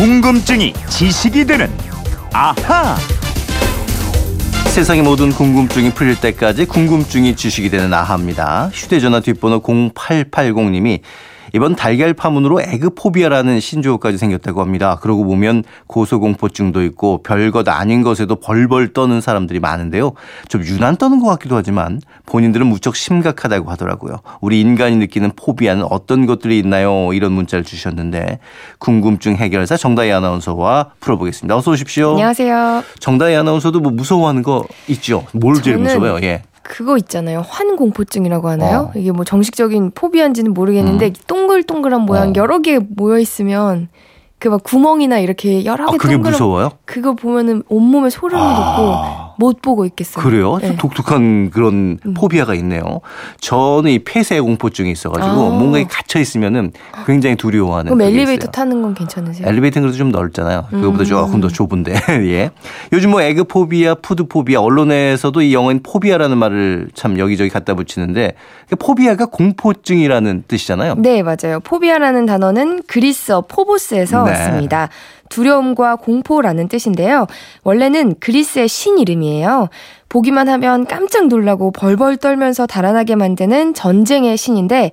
궁금증이 지식이 되는 아하. 세상의 모든 궁금증이 풀릴 때까지 궁금증이 지식이 되는 아하입니다. 휴대전화 뒷번호 0880님이 이번 달걀 파문으로 에그포비아라는 신조어까지 생겼다고 합니다. 그러고 보면 고소공포증도 있고 별것 아닌 것에도 벌벌 떠는 사람들이 많은데요. 좀 유난 떠는 것 같기도 하지만 본인들은 무척 심각하다고 하더라고요. 우리 인간이 느끼는 포비아는 어떤 것들이 있나요? 이런 문자를 주셨는데 궁금증 해결사 정다희 아나운서와 풀어보겠습니다. 어서 오십시오. 안녕하세요. 정다희 아나운서도 뭐 무서워하는 거 있죠? 뭘 제일 무서워요? 예. 그거 있잖아요. 환공포증이라고 하나요? 어. 이게 뭐 정식적인 포비아인지는 모르겠는데 음. 동글동글한 모양 어. 여러 개 모여 있으면 그 막 구멍이나 이렇게 여러 개 아, 그게 동그란 무서워요? 그거 보면은 온몸에 소름이 아. 돋고 못 보고 있겠어요. 그래요? 네. 독특한 그런 음. 포비아가 있네요. 저는 이 폐쇄 공포증이 있어가지고 아. 뭔가에 갇혀 있으면은 굉장히 두려워하는. 그럼 엘리베이터 있어요. 타는 건 괜찮으세요? 엘리베이터는 그래도 좀 넓잖아요. 그거보다 음. 조금 더 좁은데. 예. 요즘 뭐 egg phobia, food phobia 언론에서도 이 영어인 phobia라는 말을 참 여기저기 갖다 붙이는데 phobia가 공포증이라는 뜻이잖아요. 네, 맞아요. phobia라는 단어는 그리스어 포보스에서 네. 왔습니다. 두려움과 공포라는 뜻인데요. 원래는 그리스의 신 이름이에요. 보기만 하면 깜짝 놀라고 벌벌 떨면서 달아나게 만드는 전쟁의 신인데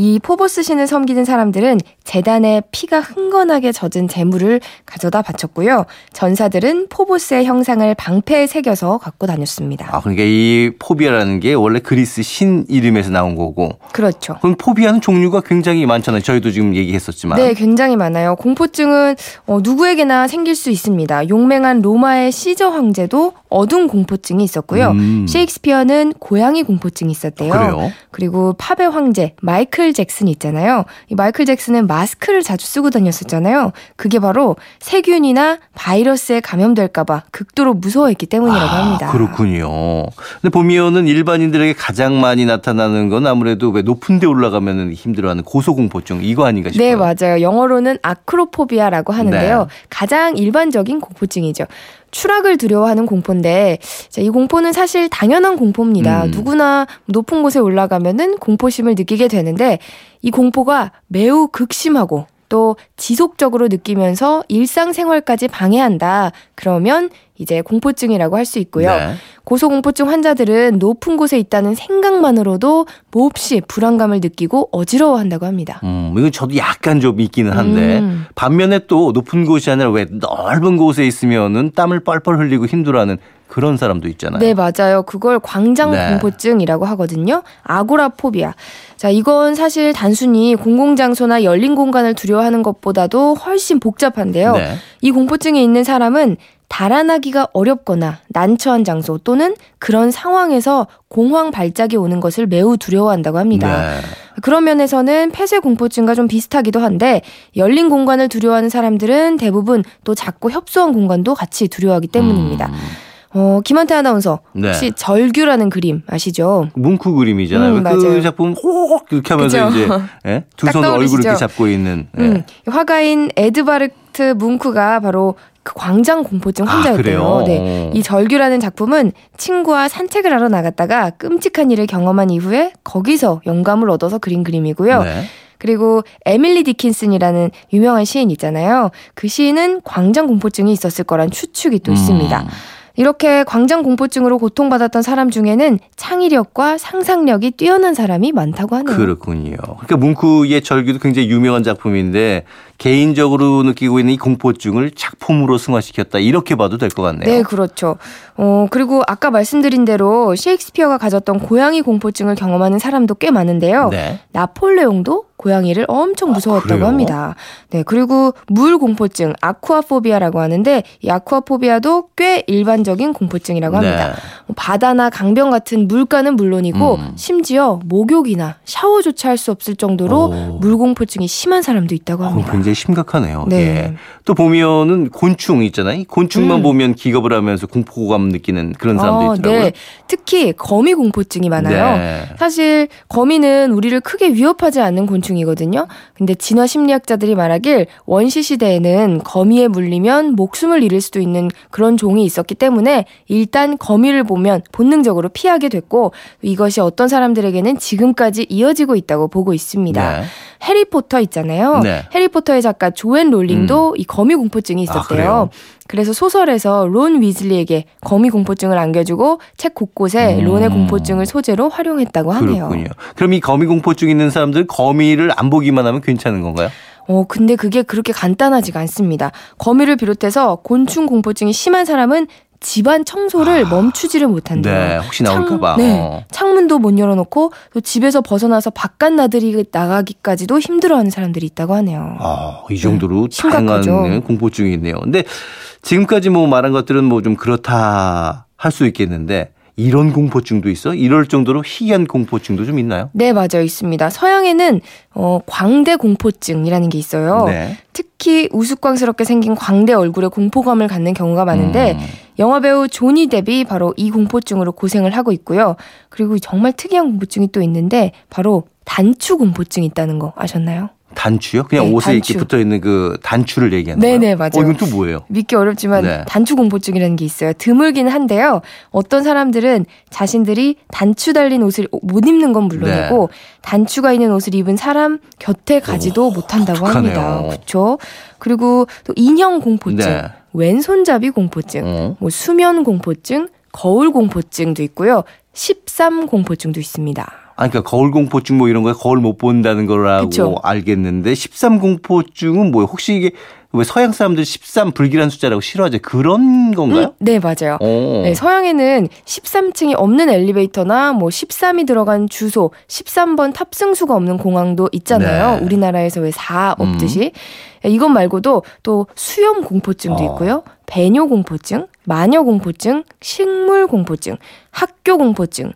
이 포보스 신을 섬기는 사람들은 제단에 피가 흥건하게 젖은 제물을 가져다 바쳤고요. 전사들은 포보스의 형상을 방패에 새겨서 갖고 다녔습니다. 아, 그러니까 이 phobia라는 게 원래 그리스 신 이름에서 나온 거고. 그렇죠. 그럼 phobia는 종류가 굉장히 많잖아요. 저희도 지금 얘기했었지만. 네, 굉장히 많아요. 공포증은 어, 누구에게나 생길 수 있습니다. 용맹한 로마의 시저 황제도 어둠 공포증이 있었고요. 음. 셰익스피어는 고양이 공포증이 있었대요. 그래요? 그리고 팝의 황제 마이클 잭슨 있잖아요. 이 마이클 잭슨은 마스크를 자주 쓰고 다녔었잖아요. 그게 바로 세균이나 바이러스에 감염될까봐 극도로 무서워했기 때문이라고 아, 합니다. 그렇군요. 근데 보면은 일반인들에게 가장 많이 나타나는 건 아무래도 왜 높은 데 올라가면 힘들어하는 고소공포증 이거 아닌가 싶어요. 네, 맞아요. 영어로는 아크로포비아라고 하는데요. 네. 가장 일반적인 공포증이죠. 추락을 두려워하는 공포인데 자, 이 공포는 사실 당연한 공포입니다. 음. 누구나 높은 곳에 올라가면은 공포심을 느끼게 되는데 이 공포가 매우 극심하고 또 지속적으로 느끼면서 일상생활까지 방해한다. 그러면 이제 공포증이라고 할 수 있고요. 네. 고소공포증 환자들은 높은 곳에 있다는 생각만으로도 몹시 불안감을 느끼고 어지러워한다고 합니다. 음, 이거 저도 약간 좀 있기는 한데 음. 반면에 또 높은 곳이 아니라 왜 넓은 곳에 있으면은 땀을 뻘뻘 흘리고 힘들어하는 그런 사람도 있잖아요. 네, 맞아요. 그걸 광장 네. 공포증이라고 하거든요. 아고라포비아. 자, 이건 사실 단순히 공공장소나 열린 공간을 두려워하는 것보다도 훨씬 복잡한데요. 네. 이 공포증이 있는 사람은 달아나기가 어렵거나 난처한 장소 또는 그런 상황에서 공황 발작이 오는 것을 매우 두려워한다고 합니다. 네. 그런 면에서는 폐쇄 공포증과 좀 비슷하기도 한데 열린 공간을 두려워하는 사람들은 대부분 또 작고 협소한 공간도 같이 두려워하기 때문입니다. 음. 어, 김한태 아나운서 네. 혹시 절규라는 그림 아시죠? 뭉크 그림이잖아요. 음, 그 작품 혹 이렇게 하면서 그쵸? 이제 예? 두손 얼굴 이렇게 잡고 있는 예. 음, 화가인 에드바르트 뭉크가 바로 그 광장 공포증 아, 환자였대요. 아, 네. 이 절규라는 작품은 친구와 산책을 하러 나갔다가 끔찍한 일을 경험한 이후에 거기서 영감을 얻어서 그린 그림이고요. 네. 그리고 에밀리 디킨슨이라는 유명한 시인 있잖아요. 그 시인은 광장 공포증이 있었을 거란 추측이 또 있습니다. 음. 이렇게 광장 공포증으로 고통받았던 사람 중에는 창의력과 상상력이 뛰어난 사람이 많다고 하네요. 그렇군요. 그러니까 뭉크의 절규도 굉장히 유명한 작품인데 개인적으로 느끼고 있는 이 공포증을 작품으로 승화시켰다 이렇게 봐도 될 것 같네요. 네, 그렇죠. 어, 그리고 아까 말씀드린 대로 셰익스피어가 가졌던 고양이 공포증을 경험하는 사람도 꽤 많은데요. 네. 나폴레옹도 고양이를 엄청 아, 무서웠다고 아, 합니다. 네, 그리고 물 공포증, 아쿠아포비아라고 하는데 이 아쿠아포비아도 꽤 일반적인 공포증이라고 합니다. 네. 뭐 바다나 강변 같은 물가는 물론이고 음. 심지어 목욕이나 샤워조차 할 수 없을 정도로 오. 물 공포증이 심한 사람도 있다고 합니다. 어, 굉장히 심각하네요. 네. 예. 또 보면은 곤충 있잖아요. 곤충만 음. 보면 기겁을 하면서 공포감 느끼는 그런 사람도 어, 있더라고요. 네. 특히 거미 공포증이 많아요. 네. 사실 거미는 우리를 크게 위협하지 않는 곤충 곤충이거든요. 근데 진화 심리학자들이 말하길 원시 시대에는 거미에 물리면 목숨을 잃을 수도 있는 그런 종이 있었기 때문에 일단 거미를 보면 본능적으로 피하게 됐고 이것이 어떤 사람들에게는 지금까지 이어지고 있다고 보고 있습니다. 네. 해리포터 있잖아요. 네. 해리포터의 작가 조앤 롤링도 음. 이 거미 공포증이 아, 있었대요. 아, 그래서 소설에서 론 위즐리에게 거미 공포증을 안겨주고 책 곳곳에 음. 론의 공포증을 소재로 활용했다고 하네요. 그렇군요. 그럼 이 거미 공포증 있는 사람들 거미를 안 보기만 하면 괜찮은 건가요? 어, 근데 그게 그렇게 간단하지가 않습니다. 거미를 비롯해서 곤충 공포증이 심한 사람은 집안 청소를 아, 멈추지를 못한대요. 네, 혹시 나올까봐. 네, 어. 창문도 못 열어놓고 또 집에서 벗어나서 바깥 나들이 나가기까지도 힘들어하는 사람들이 있다고 하네요. 아, 이 정도로 네, 다양한 공포증이 있네요. 근데 지금까지 뭐 말한 것들은 뭐 좀 그렇다 할 수 있겠는데 이런 공포증도 있어? 이럴 정도로 희귀한 공포증도 좀 있나요? 네, 맞아요. 있습니다. 서양에는 어, 광대 공포증이라는 게 있어요. 네. 특히 우스꽝스럽게 생긴 광대 얼굴에 공포감을 갖는 경우가 많은데 음. 영화배우 조니 뎁이 바로 이 공포증으로 고생을 하고 있고요. 그리고 정말 특이한 공포증이 또 있는데 바로 단추 공포증이 있다는 거 아셨나요? 단추요? 그냥 네, 옷에 단추. 이렇게 붙어 있는 그 단추를 얘기하는 거예요? 네네 맞아요. 어, 이건 또 뭐예요? 믿기 어렵지만 네. 단추 공포증이라는 게 있어요. 드물기는 한데요. 어떤 사람들은 자신들이 단추 달린 옷을 못 입는 건 물론이고 네. 단추가 있는 옷을 입은 사람 곁에 가지도 오, 못한다고 합니다. 그렇죠. 그리고 또 인형 공포증, 네. 왼손잡이 공포증, 어? 뭐 수면 공포증, 거울 공포증도 있고요. 13 공포증도 있습니다. 아, 그러니까 거울 공포증 뭐 이런 거에 거울 못 본다는 거라고 그쵸? 알겠는데 13 공포증은 뭐예요? 혹시 이게 왜 서양 사람들 13 불길한 숫자라고 싫어하죠? 그런 건가요? 음, 네, 맞아요. 네, 서양에는 13층이 없는 엘리베이터나 뭐 13이 들어간 주소, 13번 탑승수가 없는 공항도 있잖아요. 네. 우리나라에서 왜 4 없듯이. 음. 이것 말고도 또 수염 공포증도 어. 있고요. 배뇨 공포증, 마녀 공포증, 식물 공포증, 학교 공포증,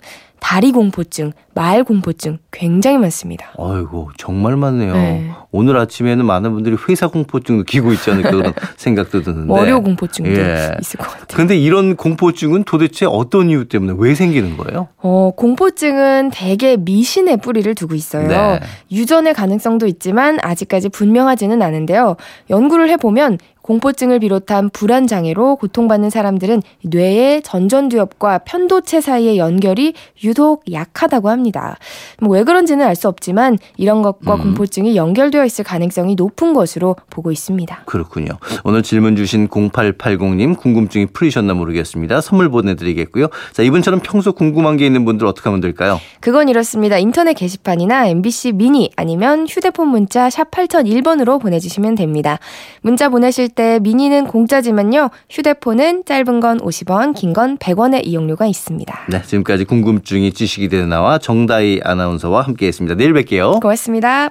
다리 공포증, 말 공포증 굉장히 많습니다. 아이고 정말 많네요. 네. 오늘 아침에는 많은 분들이 회사 공포증 느끼고 있지 않을까 그런 생각도 드는데 월요 공포증도 예. 있을 것 같아요. 그런데 이런 공포증은 도대체 어떤 이유 때문에 왜 생기는 거예요? 어, 공포증은 대개 미신의 뿌리를 두고 있어요. 네. 유전의 가능성도 있지만 아직까지 분명하지는 않은데요. 연구를 해보면 공포증을 비롯한 불안 장애로 고통받는 사람들은 뇌의 전전두엽과 편도체 사이의 연결이 유독 약하다고 합니다. 뭐 왜 그런지는 알 수 없지만 이런 것과 음. 공포증이 연결되어 있을 가능성이 높은 것으로 보고 있습니다. 그렇군요. 오늘 질문 주신 0880님 궁금증이 풀리셨나 모르겠습니다. 선물 보내드리겠고요. 자 이분처럼 평소 궁금한 게 있는 분들 어떻게 하면 될까요? 그건 이렇습니다. 인터넷 게시판이나 MBC 미니 아니면 휴대폰 문자 샵 8001번으로 보내주시면 됩니다. 문자 보내실 때 미니는 공짜지만요. 휴대폰은 짧은 건 50원, 긴 건 100원의 이용료가 있습니다. 네, 지금까지 궁금증이 지식이 되는 나와 정다희 아나운서와 함께했습니다. 내일 뵐게요. 고맙습니다.